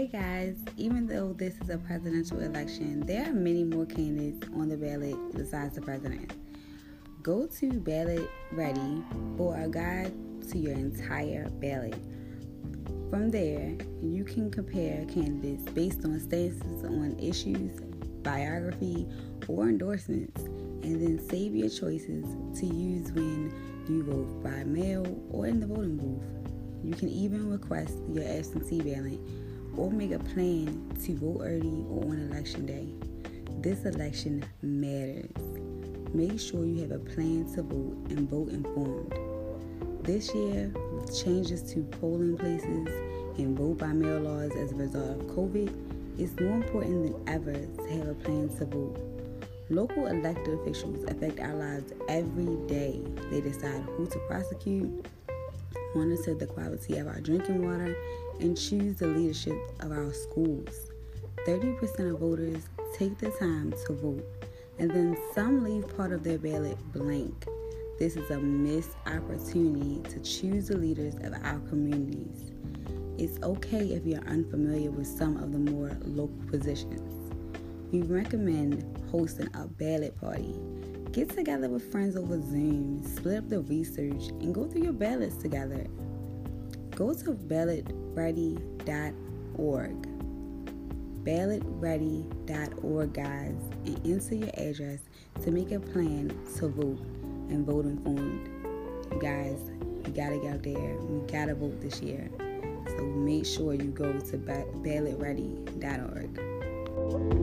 guys, even though this is a presidential election, there are many more candidates on the ballot besides the president. Go to Ballot Ready for a guide to your entire ballot. From there, you can compare candidates based on stances on issues, biography, or endorsements, and then save your choices to use when you vote by mail or in the voting booth. You can even request your absentee ballot or make a plan to vote early or on election day. This election matters. Make sure you have a plan to vote and vote informed. This year, with changes to polling places and vote by mail laws as a result of COVID, it's more important than ever to have a plan to vote. Local elected officials affect our lives every day. They decide who to prosecute, monitor the quality of our drinking water, and choose the leadership of our schools. 30% of voters take the time to vote, and then some leave part of their ballot blank. This is a missed opportunity to choose the leaders of our communities. It's okay if you're unfamiliar with some of the more local positions. We recommend hosting a ballot party. Get together with friends over Zoom, split up the research, and go through your ballots together. Go to ballotready.org. Ballotready.org, guys, and enter your address to make a plan to vote and vote informed. Guys, you gotta get out there. We gotta vote this year. So make sure you go to ballotready.org.